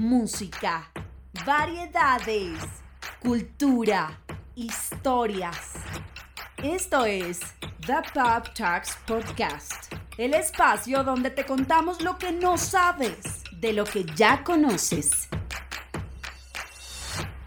música, variedades, cultura, historias. Esto es The Pop Talks Podcast, el espacio donde te contamos lo que no sabes de lo que ya conoces.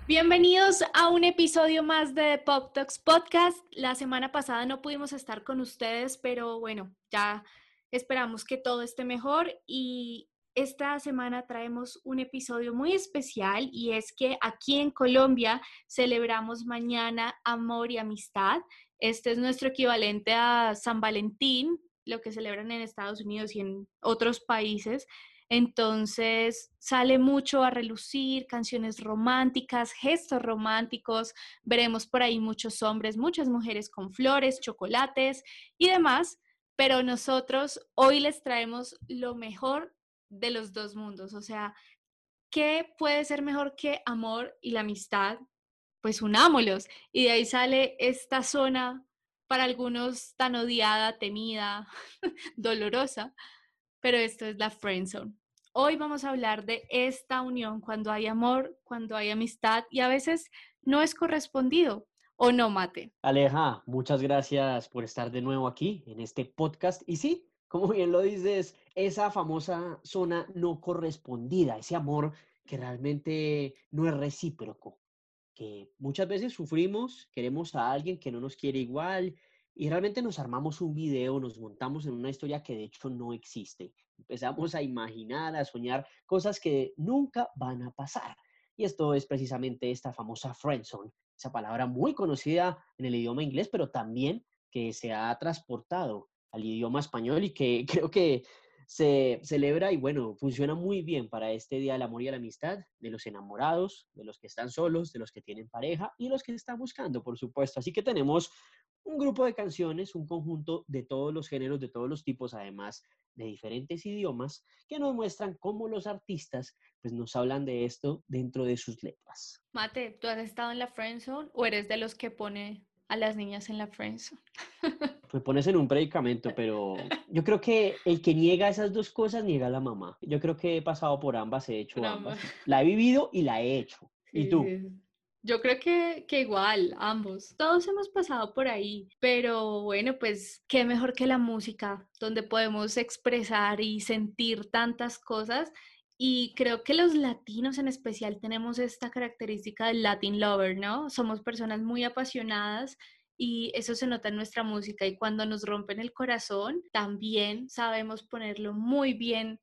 Bienvenidos a un episodio más de Pop Talks Podcast. La semana pasada no pudimos estar con ustedes, pero bueno, ya esperamos que todo esté mejor y esta semana traemos un episodio muy especial y es que aquí en Colombia celebramos mañana amor y amistad. Este es nuestro equivalente a San Valentín, lo que celebran en Estados Unidos y en otros países. Entonces sale mucho a relucir canciones románticas, gestos románticos. Veremos por ahí muchos hombres, muchas mujeres con flores, chocolates y demás. Pero nosotros hoy les traemos lo mejor de los dos mundos. O sea, ¿qué puede ser mejor que amor y la amistad? Pues unámoslos. Y de ahí sale esta zona para algunos tan odiada, temida, dolorosa, pero esto es la friend zone. Hoy vamos a hablar de esta unión cuando hay amor, cuando hay amistad y a veces no es correspondido o no, Mate. Aleja, muchas gracias por estar de nuevo aquí en este podcast. Y sí, como bien lo dices, esa famosa zona no correspondida, ese amor que realmente no es recíproco, que muchas veces sufrimos, queremos a alguien que no nos quiere igual y realmente nos armamos un video, nos montamos en una historia que de hecho no existe. Empezamos a imaginar, a soñar cosas que nunca van a pasar. Y esto es precisamente esta famosa friendzone, esa palabra muy conocida en el idioma inglés, pero también que se ha transportado al idioma español y que creo que se celebra y bueno, funciona muy bien para este Día del Amor y la Amistad, de los enamorados, de los que están solos, de los que tienen pareja y los que están buscando, por supuesto. Así que tenemos un grupo de canciones, un conjunto de todos los géneros, de todos los tipos, además de diferentes idiomas, que nos muestran cómo los artistas pues nos hablan de esto dentro de sus letras. Mate, ¿tú has estado en la friendzone o eres de los que pone a las niñas en la friendzone? Me pones en un predicamento, pero yo creo que el que niega esas dos cosas niega a la mamá. Yo creo que he pasado por ambas, he hecho ambas. La he vivido y la he hecho. ¿Y tú? Yo creo que, que, igual, ambos. Todos hemos pasado por ahí, pero bueno, pues qué mejor que la música, donde podemos expresar y sentir tantas cosas. Y creo que los latinos en especial tenemos esta característica del Latin lover, ¿no? Somos personas muy apasionadas y eso se nota en nuestra música y cuando nos rompen el corazón también sabemos ponerlo muy bien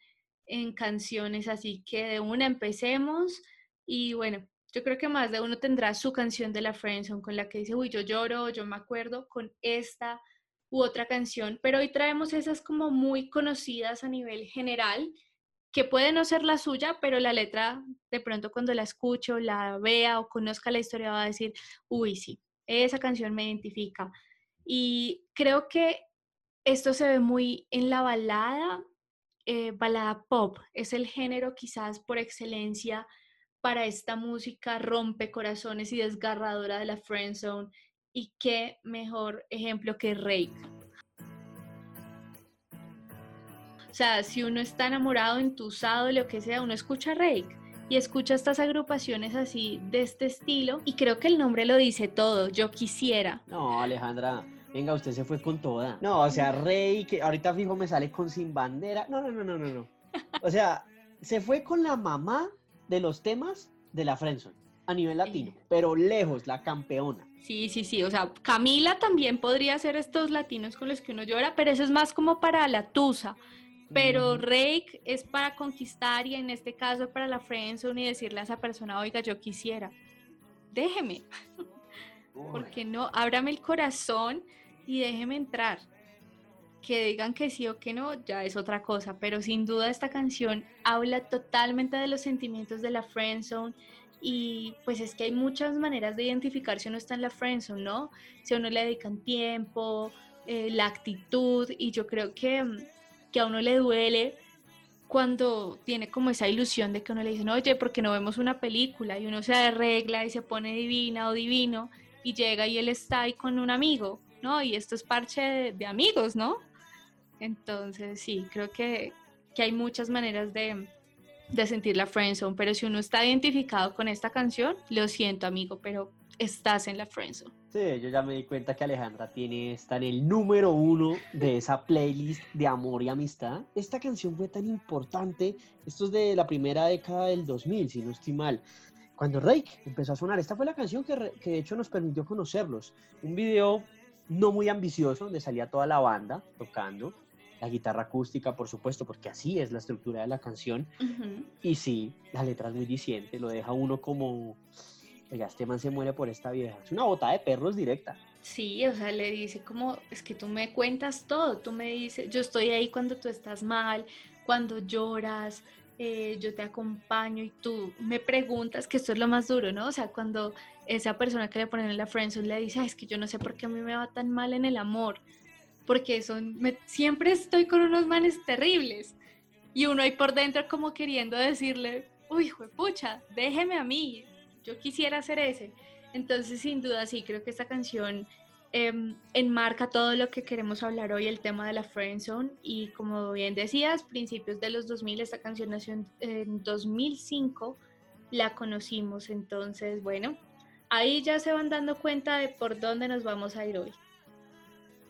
en canciones, así que de una empecemos y bueno, yo creo que más de uno tendrá su canción de la friendzone con la que dice, uy, yo lloro, yo me acuerdo con esta u otra canción, pero hoy traemos esas como muy conocidas a nivel general, que puede no ser la suya, pero la letra de pronto cuando la escucho, la vea o conozca la historia va a decir, uy, sí, esa canción me identifica. Y creo que esto se ve muy en la balada, eh, balada pop, es el género quizás por excelencia para esta música rompe corazones y desgarradora de la friend zone y qué mejor ejemplo que Rake. O sea, si uno está enamorado, entusado, lo que sea, uno escucha Rake y escucha estas agrupaciones así de este estilo y creo que el nombre lo dice todo, yo quisiera. No, Alejandra, venga, usted se fue con toda. No, o sea, Rey, que ahorita fijo me sale con sin bandera. No, no, no, no, no, no. O sea, se fue con la mamá de los temas de la Friendzone a nivel latino, pero lejos, la campeona. Sí, sí, sí, o sea, Camila también podría ser estos latinos con los que uno llora, pero eso es más como para la tusa pero Rake es para conquistar y en este caso para la friendzone y decirle a esa persona, oiga, yo quisiera, déjeme, porque no, ábrame el corazón y déjeme entrar. Que digan que sí o que no, ya es otra cosa, pero sin duda esta canción habla totalmente de los sentimientos de la friendzone y pues es que hay muchas maneras de identificar si uno está en la friendzone, ¿no? Si a uno le dedican tiempo, eh, la actitud y yo creo que mm, que a uno le duele cuando tiene como esa ilusión de que uno le dice, oye, ¿por qué no vemos una película? Y uno se arregla y se pone divina o divino y llega y él está ahí con un amigo, ¿no? Y esto es parche de, amigos, ¿no? Entonces, sí, creo que, que, hay muchas maneras de, de sentir la friendzone, pero si uno está identificado con esta canción, lo siento amigo, pero estás en la friendzone. Sí, yo ya me di cuenta que Alejandra tiene, está en el número uno de esa playlist de amor y amistad. Esta canción fue tan importante, esto es de la primera década del 2000, si no estoy mal, cuando Rake empezó a sonar. Esta fue la canción que, que de hecho nos permitió conocerlos. Un video no muy ambicioso, donde salía toda la banda tocando, la guitarra acústica, por supuesto, porque así es la estructura de la canción. Y sí, la letra es muy diciente, lo deja uno como, oiga, este man se muere por esta vieja. Es una bota de perros directa. Sí, o sea, le dice como, es que tú me cuentas todo, tú me dices, yo estoy ahí cuando tú estás mal, cuando lloras, eh, yo te acompaño y tú me preguntas, que esto es lo más duro, ¿no? O sea, cuando esa persona que le ponen en la friendzone le dice, es que yo no sé por qué a mí me va tan mal en el amor, porque son, siempre estoy con unos manes terribles. Y uno ahí por dentro como queriendo decirle, uy, pucha, déjeme a mí, yo quisiera hacer ese. Entonces, sin duda, sí, creo que esta canción em, enmarca todo lo que queremos hablar hoy, el tema de la friendzone. Y como bien decías, principios de los 2000, esta canción nació en, en 2005, la conocimos. Entonces, bueno, ahí ya se van dando cuenta de por dónde nos vamos a ir hoy.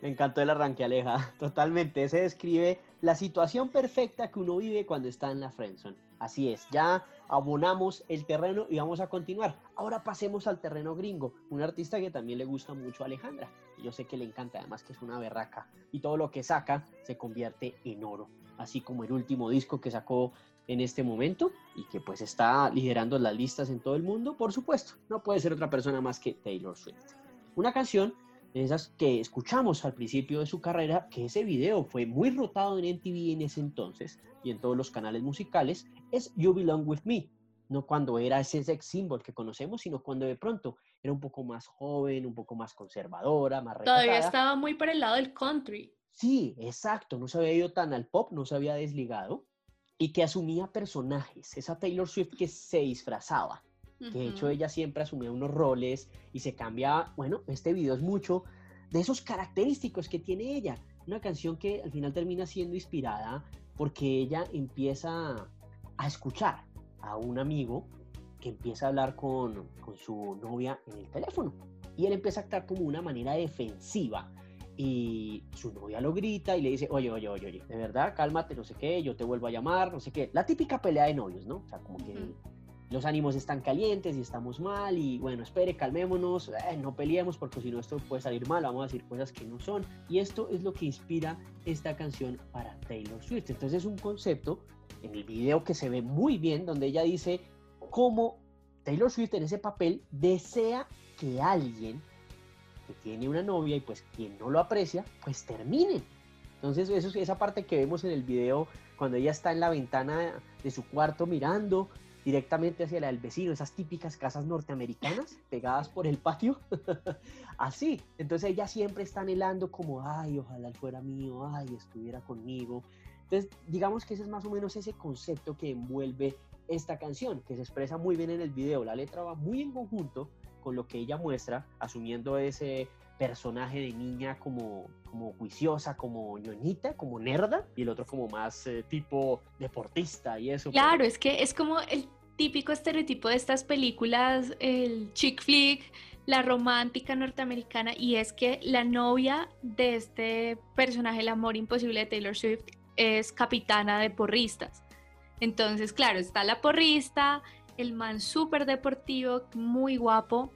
Me encantó el arranque, Aleja. Totalmente. Se describe la situación perfecta que uno vive cuando está en la friendzone. Así es, ya abonamos el terreno y vamos a continuar. Ahora pasemos al terreno gringo, un artista que también le gusta mucho a Alejandra. Yo sé que le encanta, además que es una berraca. Y todo lo que saca se convierte en oro. Así como el último disco que sacó en este momento y que pues está liderando las listas en todo el mundo, por supuesto. No puede ser otra persona más que Taylor Swift. Una canción esas que escuchamos al principio de su carrera, que ese video fue muy rotado en MTV en ese entonces y en todos los canales musicales, es You Belong With Me. No cuando era ese sex symbol que conocemos, sino cuando de pronto era un poco más joven, un poco más conservadora, más recatada. Todavía estaba muy por el lado del country. Sí, exacto, no se había ido tan al pop, no se había desligado y que asumía personajes, esa Taylor Swift que se disfrazaba que de hecho ella siempre asumía unos roles y se cambia, bueno, este video es mucho de esos característicos que tiene ella. Una canción que al final termina siendo inspirada porque ella empieza a escuchar a un amigo que empieza a hablar con, con su novia en el teléfono. Y él empieza a actuar como una manera defensiva. Y su novia lo grita y le dice, oye, oye, oye, oye, de verdad, cálmate, no sé qué, yo te vuelvo a llamar, no sé qué. La típica pelea de novios, ¿no? O sea, como que los ánimos están calientes y estamos mal y bueno, espere, calmémonos, eh, no peleemos porque si no esto puede salir mal, vamos a decir cosas que no son. Y esto es lo que inspira esta canción para Taylor Swift. Entonces es un concepto en el video que se ve muy bien donde ella dice cómo Taylor Swift en ese papel desea que alguien que tiene una novia y pues quien no lo aprecia, pues termine. Entonces eso es esa parte que vemos en el video cuando ella está en la ventana de su cuarto mirando directamente hacia la del vecino, esas típicas casas norteamericanas pegadas por el patio. Así, entonces ella siempre está anhelando como, ay, ojalá él fuera mío, ay, estuviera conmigo. Entonces, digamos que ese es más o menos ese concepto que envuelve esta canción, que se expresa muy bien en el video. La letra va muy en conjunto con lo que ella muestra, asumiendo ese personaje de niña como, como juiciosa, como ñoñita, como nerda, y el otro como más eh, tipo deportista y eso. Claro, es que es como el típico estereotipo de estas películas, el chick flick, la romántica norteamericana, y es que la novia de este personaje, el amor imposible de Taylor Swift, es capitana de porristas. Entonces, claro, está la porrista, el man súper deportivo, muy guapo,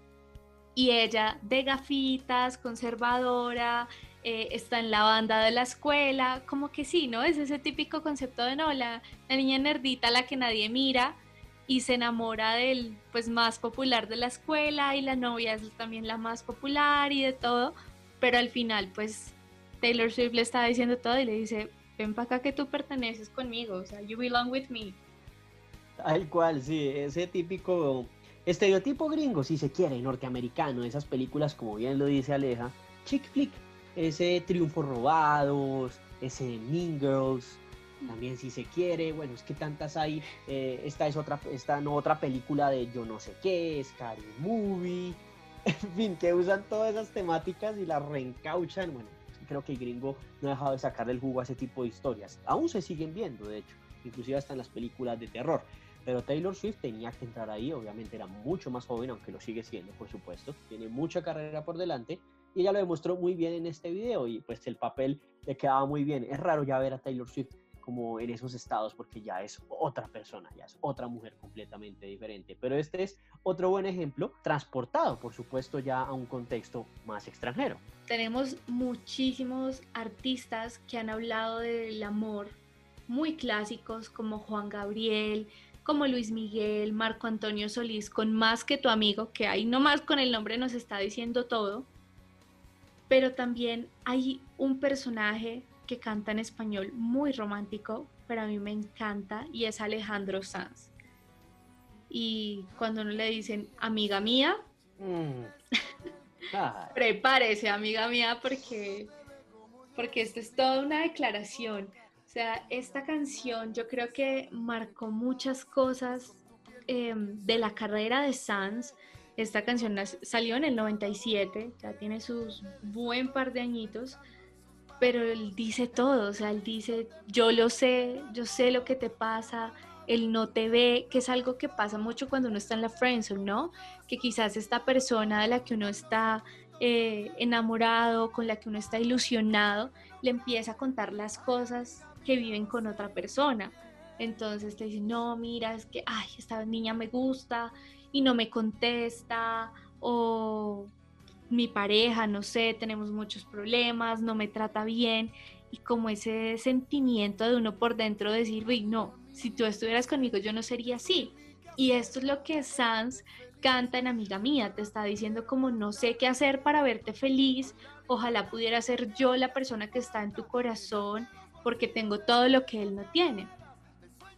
y ella de gafitas, conservadora, eh, está en la banda de la escuela, como que sí, ¿no? Es ese típico concepto de no, la, niña nerdita la que nadie mira y se enamora del pues más popular de la escuela y la novia es también la más popular y de todo, pero al final pues Taylor Swift le está diciendo todo y le dice, ven para acá que tú perteneces conmigo, o sea, you belong with me. Tal cual, sí, ese típico Estereotipo gringo, si se quiere, norteamericano, esas películas, como bien lo dice Aleja, chick flick, ese Triunfos Robados, ese Mean Girls, también si se quiere, bueno, es que tantas hay, eh, esta es otra, esta no otra película de yo no sé qué, Scary Movie, en fin, que usan todas esas temáticas y las reencauchan, bueno, creo que el gringo no ha dejado de sacar el jugo a ese tipo de historias, aún se siguen viendo, de hecho. inclusive hasta en las películas de terror. Pero Taylor Swift tenía que entrar ahí, obviamente era mucho más joven, aunque lo sigue siendo, por supuesto. Tiene mucha carrera por delante y ella lo demostró muy bien en este video y pues el papel le quedaba muy bien. Es raro ya ver a Taylor Swift como en esos estados porque ya es otra persona, ya es otra mujer completamente diferente. Pero este es otro buen ejemplo, transportado por supuesto ya a un contexto más extranjero. Tenemos muchísimos artistas que han hablado del amor muy clásicos como Juan Gabriel, como Luis Miguel, Marco Antonio Solís, con Más que tu amigo, que ahí nomás con el nombre nos está diciendo todo. Pero también hay un personaje que canta en español muy romántico, pero a mí me encanta y es Alejandro Sanz. Y cuando no le dicen amiga mía, mm. prepárese amiga mía porque, porque esto es toda una declaración. Sea, esta canción yo creo que marcó muchas cosas em, de la carrera de Sanz. Esta canción salió en el 97, ya tiene sus buen par de añitos pero él dice todo, o sea, él dice, yo lo sé, yo sé lo que te pasa, él no te ve, que es algo que pasa mucho cuando uno está en la friendzone, ¿no? Que quizás esta persona de la que uno está eh, enamorado, con la que uno está ilusionado, le empieza a contar las cosas que viven con otra persona. Entonces te dice, no, mira, es que, ay, esta niña me gusta y no me contesta, o mi pareja, no sé, tenemos muchos problemas, no me trata bien y como ese sentimiento de uno por dentro de decir, uy, no, si tú estuvieras conmigo yo no sería así. Y esto es lo que Sans canta en Amiga Mía, te está diciendo como no sé qué hacer para verte feliz, ojalá pudiera ser yo la persona que está en tu corazón porque tengo todo lo que él no tiene.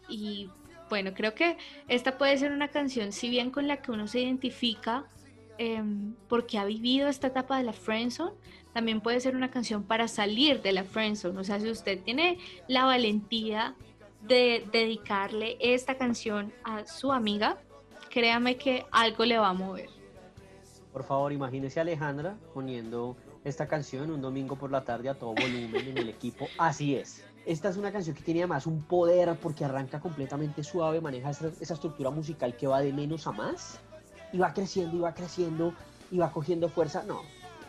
Y bueno, creo que esta puede ser una canción, si bien con la que uno se identifica, Em, porque ha vivido esta etapa de la friendzone, también puede ser una canción para salir de la friendzone. O sea, si usted tiene la valentía de dedicarle esta canción a su amiga, créame que algo le va a mover. Por favor, imagínese a Alejandra poniendo esta canción un domingo por la tarde a todo volumen en el equipo. Así es. Esta es una canción que tiene además un poder porque arranca completamente suave, maneja esa, esa estructura musical que va de menos a más y va creciendo y va creciendo y va cogiendo fuerza. No,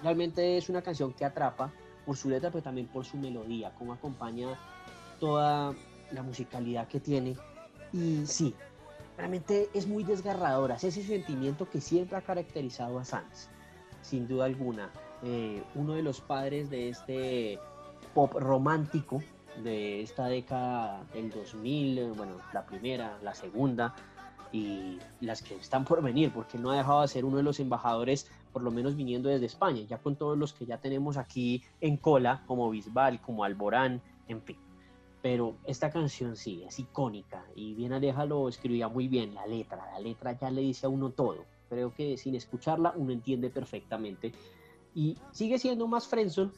realmente es una canción que atrapa por su letra, pero también por su melodía, cómo acompaña toda la musicalidad que tiene. Y sí, realmente es muy desgarradora, es ese sentimiento que siempre ha caracterizado a Sanz, sin duda alguna. Eh, uno de los padres de este pop romántico de esta década del 2000, bueno, la primera, la segunda, y las que están por venir, porque no ha dejado de ser uno de los embajadores, por lo menos viniendo desde España, ya con todos los que ya tenemos aquí en cola, como Bisbal, como Alborán, en fin. Pero esta canción sí, es icónica y bien Aleja lo escribía muy bien, la letra, la letra ya le dice a uno todo. Creo que sin escucharla uno entiende perfectamente. Y sigue siendo más Frenson,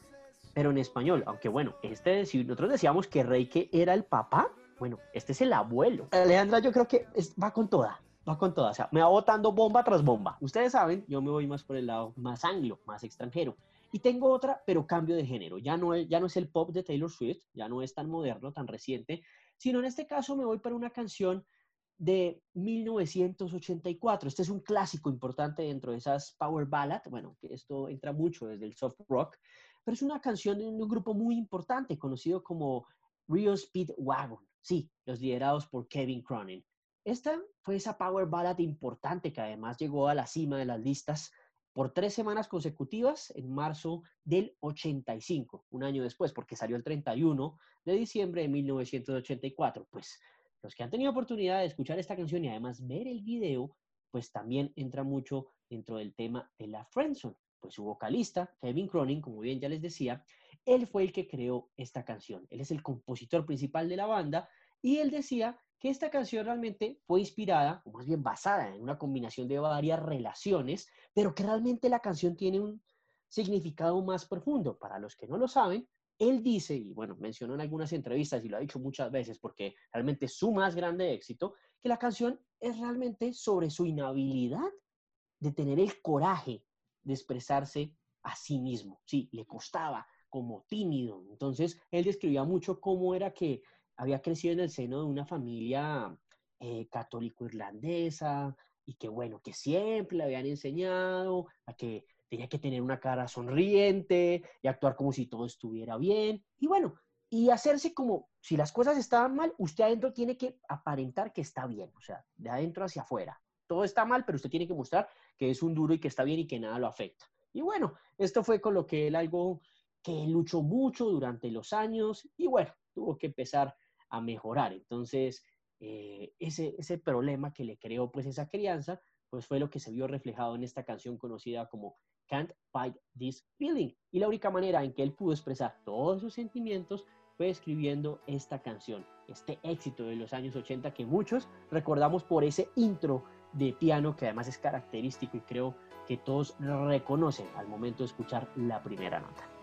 pero en español, aunque bueno, este, si nosotros decíamos que Reike era el papá, bueno, este es el abuelo. Alejandra, yo creo que va con toda, va con toda. O sea, me va botando bomba tras bomba. Ustedes saben, yo me voy más por el lado más anglo, más extranjero. Y tengo otra, pero cambio de género. Ya no, es, ya no es el pop de Taylor Swift, ya no es tan moderno, tan reciente, sino en este caso me voy para una canción de 1984. Este es un clásico importante dentro de esas power ballad. Bueno, que esto entra mucho desde el soft rock, pero es una canción de un grupo muy importante conocido como Rio Speed Wagon. Sí, los liderados por Kevin Cronin. Esta fue esa power ballad importante que además llegó a la cima de las listas por tres semanas consecutivas en marzo del 85, un año después, porque salió el 31 de diciembre de 1984. Pues los que han tenido oportunidad de escuchar esta canción y además ver el video, pues también entra mucho dentro del tema de la friendzone. Pues su vocalista, Kevin Cronin, como bien ya les decía, él fue el que creó esta canción. Él es el compositor principal de la banda y él decía que esta canción realmente fue inspirada, o más bien basada en una combinación de varias relaciones, pero que realmente la canción tiene un significado más profundo. Para los que no lo saben, él dice, y bueno, mencionó en algunas entrevistas y lo ha dicho muchas veces porque realmente es su más grande éxito, que la canción es realmente sobre su inhabilidad de tener el coraje de expresarse a sí mismo. Sí, le costaba, como tímido. Entonces, él describía mucho cómo era que había crecido en el seno de una familia eh, católico-irlandesa y que bueno, que siempre le habían enseñado a que tenía que tener una cara sonriente y actuar como si todo estuviera bien. Y bueno, y hacerse como, si las cosas estaban mal, usted adentro tiene que aparentar que está bien, o sea, de adentro hacia afuera. Todo está mal, pero usted tiene que mostrar que es un duro y que está bien y que nada lo afecta. Y bueno, esto fue con lo que él algo que luchó mucho durante los años y bueno, tuvo que empezar a mejorar. Entonces, eh, ese, ese problema que le creó pues esa crianza, pues fue lo que se vio reflejado en esta canción conocida como Can't Fight This Feeling. Y la única manera en que él pudo expresar todos sus sentimientos fue escribiendo esta canción, este éxito de los años 80 que muchos recordamos por ese intro de piano que además es característico y creo que todos reconocen al momento de escuchar la primera nota.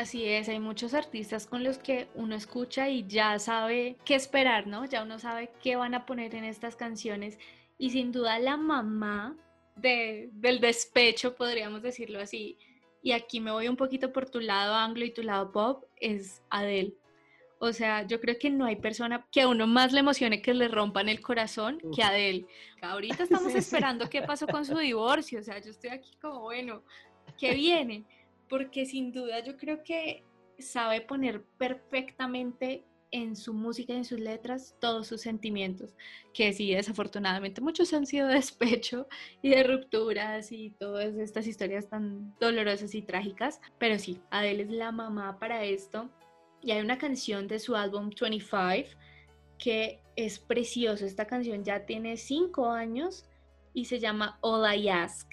Así es, hay muchos artistas con los que uno escucha y ya sabe qué esperar, ¿no? Ya uno sabe qué van a poner en estas canciones y sin duda la mamá del despecho, podríamos decirlo así, y aquí me voy un poquito por tu lado anglo y tu lado pop, es Adele. O sea, yo creo que no hay persona que a uno más le emocione que le rompan el corazón que Adele. Ahorita estamos esperando qué pasó con su divorcio, o sea, yo estoy aquí como, bueno, ¿qué viene? Porque sin duda yo creo que sabe poner perfectamente en su música y en sus letras todos sus sentimientos, que sí, desafortunadamente muchos han sido de despecho y de rupturas y todas estas historias tan dolorosas y trágicas, pero sí, Adele es la mamá para esto. Y hay una canción de su álbum 25 que es precioso, esta canción ya tiene cinco años y se llama All I Ask.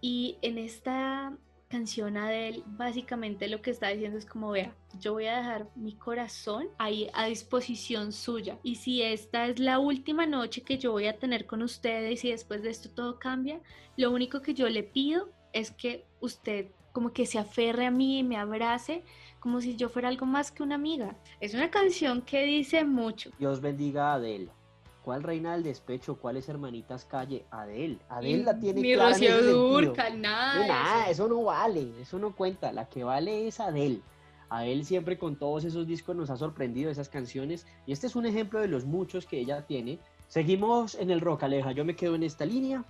Y en esta canción Adele básicamente lo que está diciendo es como vea, yo voy a dejar mi corazón ahí a disposición suya y si esta es la última noche que yo voy a tener con ustedes y después de esto todo cambia, lo único que yo le pido es que usted como que se aferre a mí y me abrace como si yo fuera algo más que una amiga. Es una canción que dice mucho. Dios bendiga a Adele. ¿Cuál reina del despecho? ¿Cuáles hermanitas calle? Adele. Adele la tiene Mi Rocío Durcal, nada. nada, eso no vale, eso no cuenta. La que vale es Adele. Adele siempre con todos esos discos nos ha sorprendido esas canciones y este es un ejemplo de los muchos que ella tiene. Seguimos en el rock, Aleja. Yo me quedo en esta línea.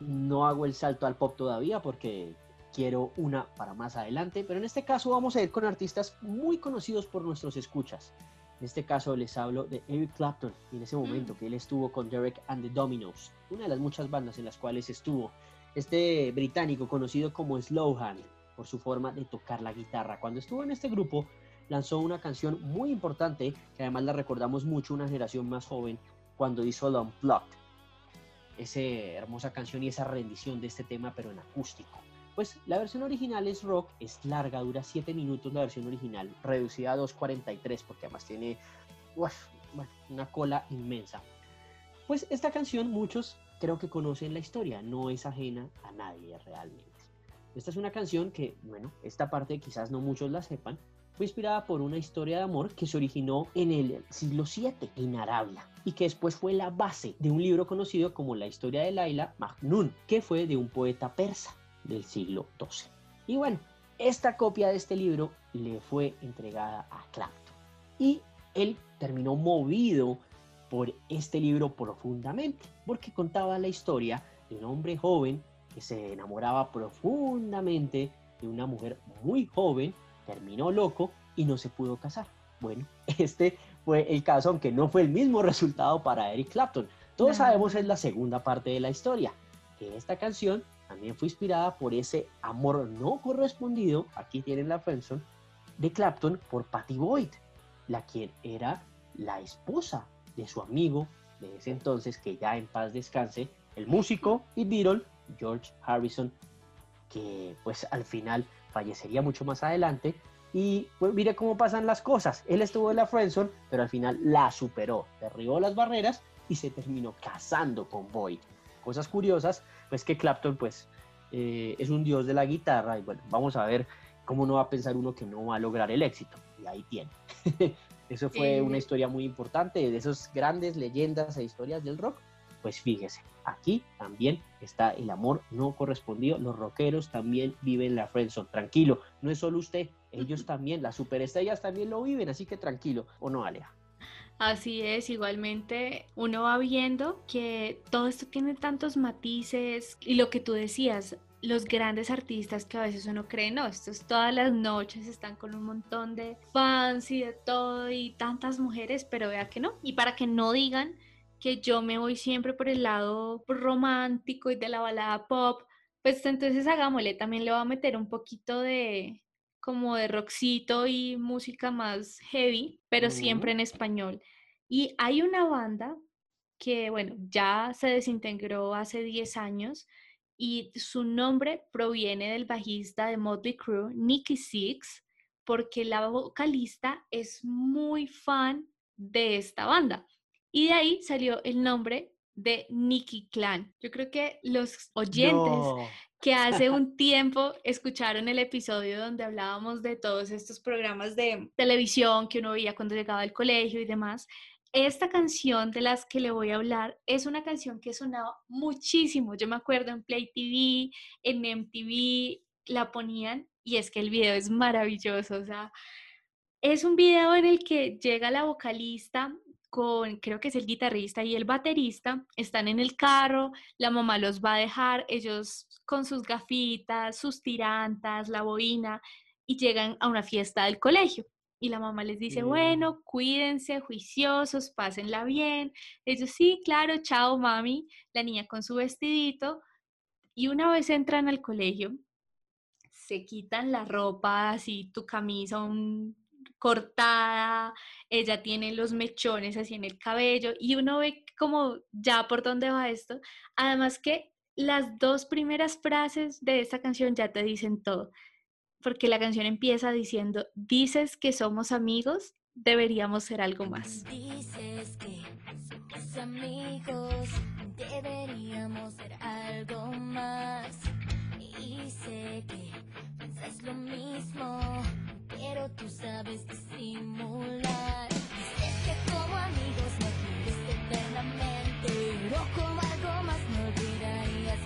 No hago el salto al pop todavía porque quiero una para más adelante, pero en este caso vamos a ir con artistas muy conocidos por nuestros escuchas. En este caso les hablo de Eric Clapton y en ese momento mm. que él estuvo con Derek and the Dominos, una de las muchas bandas en las cuales estuvo. Este británico conocido como Slowhand por su forma de tocar la guitarra. Cuando estuvo en este grupo lanzó una canción muy importante que además la recordamos mucho una generación más joven cuando hizo The Unplugged. Esa hermosa canción y esa rendición de este tema pero en acústico. Pues la versión original es rock, es larga, dura 7 minutos la versión original, reducida a 2.43 porque además tiene una cola inmensa. Pues esta canción muchos creo que conocen la historia, no es ajena a nadie realmente. Esta es una canción que, bueno, esta parte quizás no muchos la sepan, fue inspirada por una historia de amor que se originó en el siglo VII en Arabia y que después fue la base de un libro conocido como La historia de Laila Majnun, que fue de un poeta persa del siglo XII. Y bueno, esta copia de este libro le fue entregada a Clapton y él terminó movido por este libro profundamente, porque contaba la historia de un hombre joven que se enamoraba profundamente de una mujer muy joven, terminó loco y no se pudo casar. Bueno, este fue el caso, aunque no fue el mismo resultado para Eric Clapton. Todos sabemos es la segunda parte de la historia, que esta canción también fue inspirada por ese amor no correspondido, aquí tienen la friendzone, de Clapton por Patty Boyd, la quien era la esposa de su amigo de ese entonces, que ya en paz descanse, el músico y Beatle George Harrison, que pues al final fallecería mucho más adelante. Y pues mire cómo pasan las cosas. Él estuvo en la friendzone, pero al final la superó, derribó las barreras y se terminó casando con Boyd. Cosas curiosas, pues que Clapton pues eh, es un dios de la guitarra y bueno, vamos a ver cómo no va a pensar uno que no va a lograr el éxito. Y ahí tiene. Eso fue una historia muy importante de esas grandes leyendas e historias del rock. Pues fíjese, aquí también está el amor no correspondido. Los rockeros también viven la friendzone. Tranquilo, no es solo usted, ellos también, las superestrellas también lo viven, así que tranquilo, ¿o no, Aleja? Así es, igualmente uno va viendo que todo esto tiene tantos matices y lo que tú decías, los grandes artistas que a veces uno cree, no, estos todas las noches están con un montón de fans y de todo y tantas mujeres, pero vea que no. Y para que no digan que yo me voy siempre por el lado romántico y de la balada pop, pues entonces hagámosle, también le voy a meter un poquito de como de rockcito y música más heavy, pero siempre en español. Y hay una banda que, bueno, ya se desintegró hace 10 años, y su nombre proviene del bajista de Motley Crue, Nicky Six, porque la vocalista es muy fan de esta banda. Y de ahí salió el nombre de Nicky Clan. Yo creo que los oyentes que hace un tiempo escucharon el episodio donde hablábamos de todos estos programas de televisión que uno veía cuando llegaba al colegio y demás, esta canción de las que le voy a hablar es una canción que sonaba muchísimo. Yo me acuerdo en Play TV, en MTV, la ponían y es que el video es maravilloso. O sea, es un video en el que llega la vocalista con, creo que es el guitarrista y el baterista, están en el carro, la mamá los va a dejar, ellos con sus gafitas, sus tirantas, la boina, y llegan a una fiesta del colegio. Y la mamá les dice, bueno, cuídense, juiciosos, pásenla bien. Ellos, sí, claro, chao, mami. La niña con su vestidito. Y una vez entran al colegio, se quitan la ropa, así tu camisa cortada, ella tiene los mechones así en el cabello y uno ve como ya por dónde va esto. Además que las dos primeras frases de esta canción ya te dicen todo porque la canción empieza diciendo, dices que somos amigos, deberíamos ser algo más. Dices que somos amigos, deberíamos ser algo más. Y sé que lo mismo, pero tú sabes disimular. Dices que como amigos no quieres eternamente, pero como algo más no olvidarías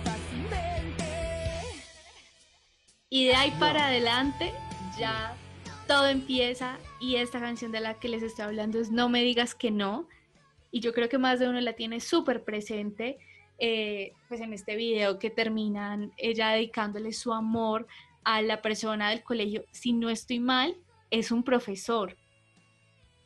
y de ahí para adelante ya todo empieza y esta canción de la que les estoy hablando es No me digas que no. Y yo creo que más de uno la tiene súper presente, eh, pues en este video que terminan ella dedicándole su amor a la persona del colegio. Si no estoy mal, es un profesor.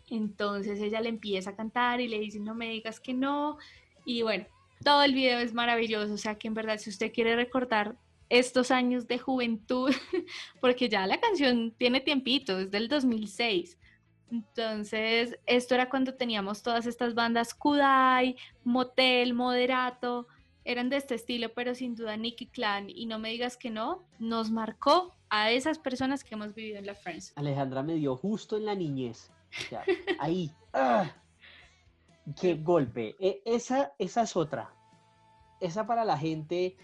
Entonces ella le empieza a cantar y le dice, no me digas que no. Y bueno, todo el video es maravilloso. O sea que en verdad, si usted quiere recordar estos años de juventud, porque ya la canción tiene tiempito, es del 2006. Entonces, esto era cuando teníamos todas estas bandas Kudai, Motel, Moderato, eran de este estilo, pero sin duda Nicky Clan, y no me digas que no, nos marcó a esas personas que hemos vivido en la Friends. Alejandra me dio justo en la niñez. ahí. ¡ah! ¡Qué golpe! E, esa, esa es otra. Esa para la gente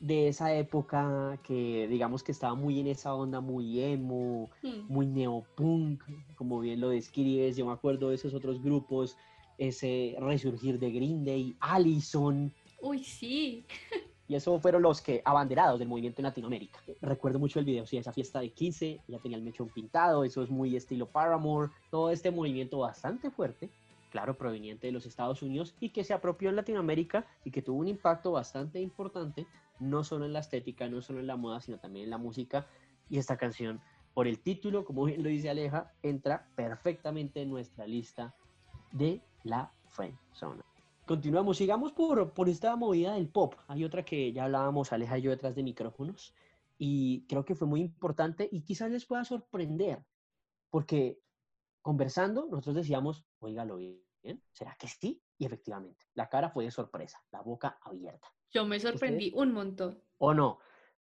de esa época que digamos que estaba muy en esa onda muy emo, hmm. muy neopunk, como bien lo describes, yo me acuerdo de esos otros grupos, ese resurgir de Green Day, Allison. Uy, sí. Y eso fueron los que abanderados del movimiento en Latinoamérica. Recuerdo mucho el video, sí, esa fiesta de 15, ya tenía el mechón pintado, eso es muy estilo Paramore, todo este movimiento bastante fuerte, claro, proveniente de los Estados Unidos y que se apropió en Latinoamérica y que tuvo un impacto bastante importante no solo en la estética, no solo en la moda, sino también en la música. Y esta canción, por el título, como bien lo dice Aleja, entra perfectamente en nuestra lista de la Friend Zone. Continuamos, sigamos por, por esta movida del pop. Hay otra que ya hablábamos, Aleja y yo, detrás de micrófonos, y creo que fue muy importante y quizás les pueda sorprender, porque conversando, nosotros decíamos, oígalo bien, ¿será que sí? Y efectivamente, la cara fue de sorpresa, la boca abierta. Yo me sorprendí un montón. ¿O no?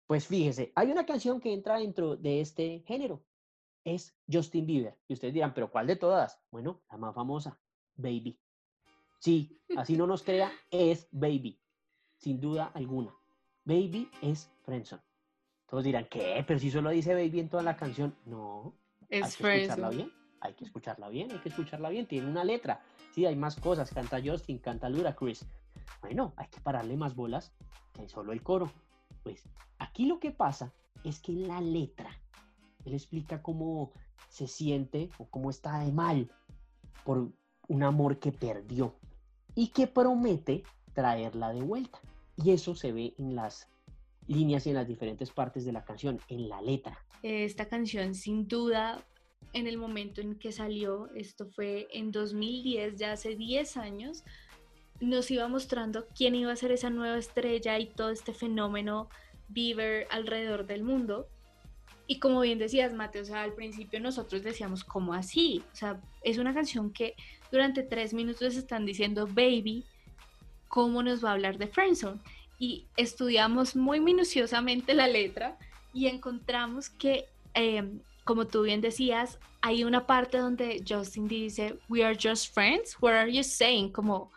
Pues fíjese, hay una canción que entra dentro de este género. Es Justin Bieber. Y ustedes dirán, ¿pero cuál de todas? Bueno, la más famosa, Baby. Sí, así no nos crea, es Baby. Sin duda alguna. Baby es Friendzone. Todos dirán, ¿qué? Pero si solo dice Baby en toda la canción. No. Es hay que escucharla bien. Hay que escucharla bien, hay que escucharla bien. Tiene una letra. Sí, hay más cosas. Canta Justin, canta Chris Bueno, hay que pararle más bolas que solo el coro. Pues aquí lo que pasa es que en la letra él explica cómo se siente o cómo está de mal por un amor que perdió y que promete traerla de vuelta. Y eso se ve en las líneas y en las diferentes partes de la canción, en la letra. Esta canción sin duda en el momento en que salió, esto fue en 2010, ya hace 10 años, nos iba mostrando quién iba a ser esa nueva estrella y todo este fenómeno Bieber alrededor del mundo. Y como bien decías, Mateo, o sea, al principio nosotros decíamos, ¿cómo así? O sea, es una canción que durante tres minutos están diciendo, baby, ¿cómo nos va a hablar de Friendzone? Y estudiamos muy minuciosamente la letra y encontramos que, em, como tú bien decías, hay una parte donde Justin dice, we are just friends, what are you saying? Como,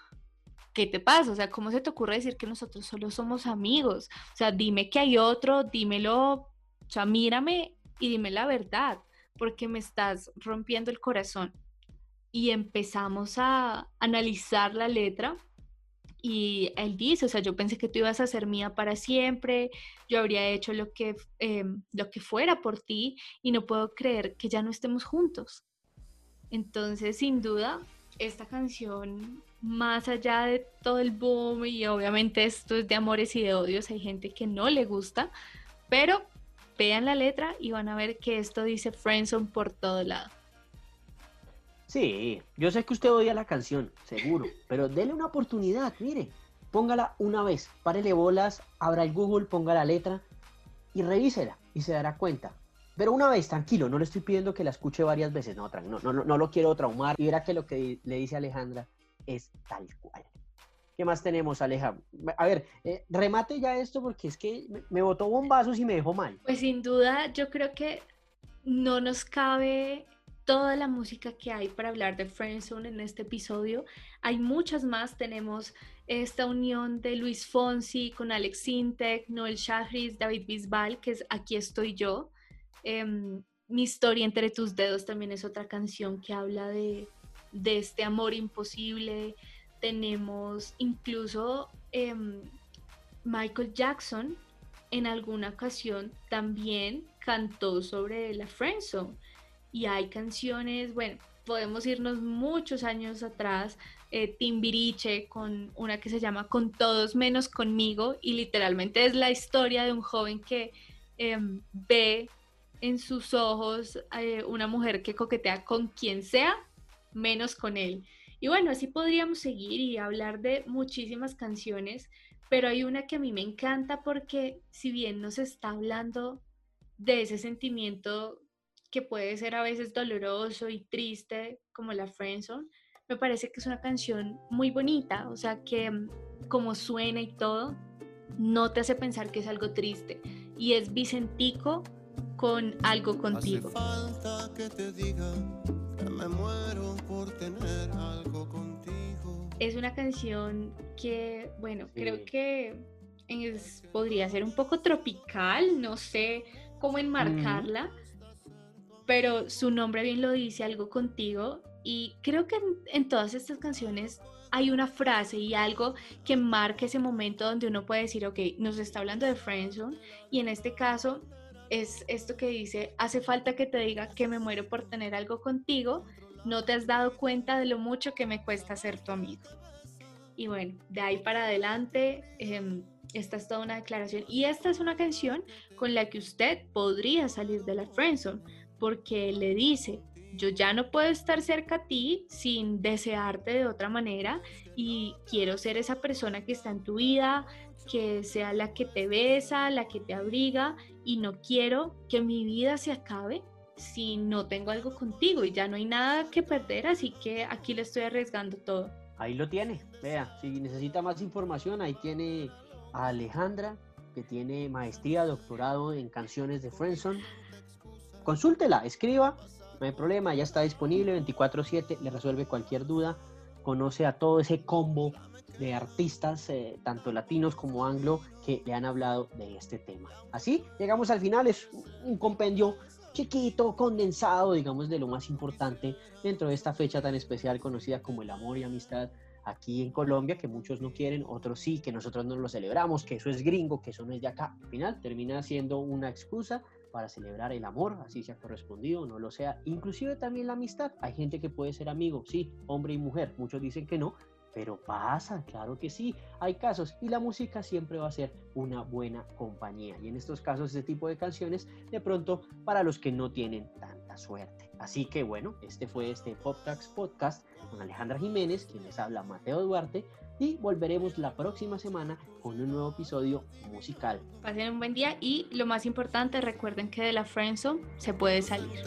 ¿qué te pasa? O sea, ¿cómo se te ocurre decir que nosotros solo somos amigos? O sea, dime que hay otro, dímelo, o sea, mírame y dime la verdad, porque me estás rompiendo el corazón. Y empezamos a analizar la letra y él dice, o sea, yo pensé que tú ibas a ser mía para siempre, yo habría hecho lo que, em, lo que fuera por ti y no puedo creer que ya no estemos juntos. Entonces, sin duda, esta canción, más allá de todo el boom y obviamente esto es de amores y de odios, hay gente que no le gusta, pero vean la letra y van a ver que esto dice Friendzone por todo lado. Sí, yo sé que usted odia la canción, seguro, pero dele una oportunidad, mire, póngala una vez, párele bolas, abra el Google, ponga la letra y revísela y se dará cuenta. Pero una vez, tranquilo, no le estoy pidiendo que la escuche varias veces, no, no, no, no lo quiero traumar. Y verá que lo que le dice Alejandra es tal cual. ¿Qué más tenemos, Aleja? A ver, eh, remate ya esto porque es que me, botó bombazos y me dejó mal. Pues sin duda, yo creo que no nos cabe toda la música que hay para hablar de Friendzone en este episodio. Hay muchas más. Tenemos esta unión de Luis Fonsi con Alex Sintek, Noel Shahriz, David Bisbal, que es Aquí estoy yo. Em, Mi historia entre tus dedos también es otra canción que habla de, de este amor imposible. Tenemos incluso em, Michael Jackson en alguna ocasión también cantó sobre la friendzone y hay canciones, bueno, podemos irnos muchos años atrás, eh, Timbiriche con una que se llama Con todos menos conmigo y literalmente es la historia de un joven que em, ve en sus ojos eh, una mujer que coquetea con quien sea, menos con él. Y bueno, así podríamos seguir y hablar de muchísimas canciones, pero hay una que a mí me encanta porque si bien nos está hablando de ese sentimiento que puede ser a veces doloroso y triste como la Friendzone, me parece que es una canción muy bonita, o sea que mm, como suena y todo, no te hace pensar que es algo triste. Y es Vicentico con algo contigo. falta que te diga que me muero por tener algo contigo. Es una canción que, bueno, creo que es, podría ser un poco tropical, no sé cómo enmarcarla pero su nombre bien lo dice, algo contigo. Y creo que en, todas estas canciones hay una frase y algo que marca ese momento donde uno puede decir, ok, nos está hablando de friendzone y en este caso es esto que dice, hace falta que te diga que me muero por tener algo contigo, no te has dado cuenta de lo mucho que me cuesta ser tu amigo. Y bueno, de ahí para adelante, em, esta es toda una declaración y esta es una canción con la que usted podría salir de la friendzone porque le dice, yo ya no puedo estar cerca a ti sin desearte de otra manera y quiero ser esa persona que está en tu vida, que sea la que te besa, la que te abriga y no quiero que mi vida se acabe si no tengo algo contigo y ya no hay nada que perder, así que aquí le estoy arriesgando todo. Ahí lo tiene, vea, si necesita más información, ahí tiene a Alejandra, que tiene maestría, doctorado en canciones de Friendson consúltela, escriba, no hay problema, ya está disponible 24/7, le resuelve cualquier duda, conoce a todo ese combo de artistas, eh, tanto latinos como anglo, que le han hablado de este tema. Así llegamos al final, es un compendio chiquito, condensado, digamos, de lo más importante dentro de esta fecha tan especial conocida como el amor y amistad aquí en Colombia, que muchos no quieren, otros sí, que nosotros no lo celebramos, que eso es gringo, que eso no es de acá. Al final termina siendo una excusa para celebrar el amor, así sea correspondido, no lo sea. Inclusive también la amistad. Hay gente que puede ser amigo, sí, hombre y mujer. Muchos dicen que no, pero pasa, claro que sí, hay casos y la música siempre va a ser una buena compañía. Y en estos casos, este tipo de canciones, de pronto, para los que no tienen tanta suerte. Así que bueno, este fue este PopTax Podcast con Alejandra Jiménez, quien les habla Mateo Duarte, y volveremos la próxima semana con un nuevo episodio musical. Pasen un buen día y lo más importante, recuerden que de la Friendzone se puede salir.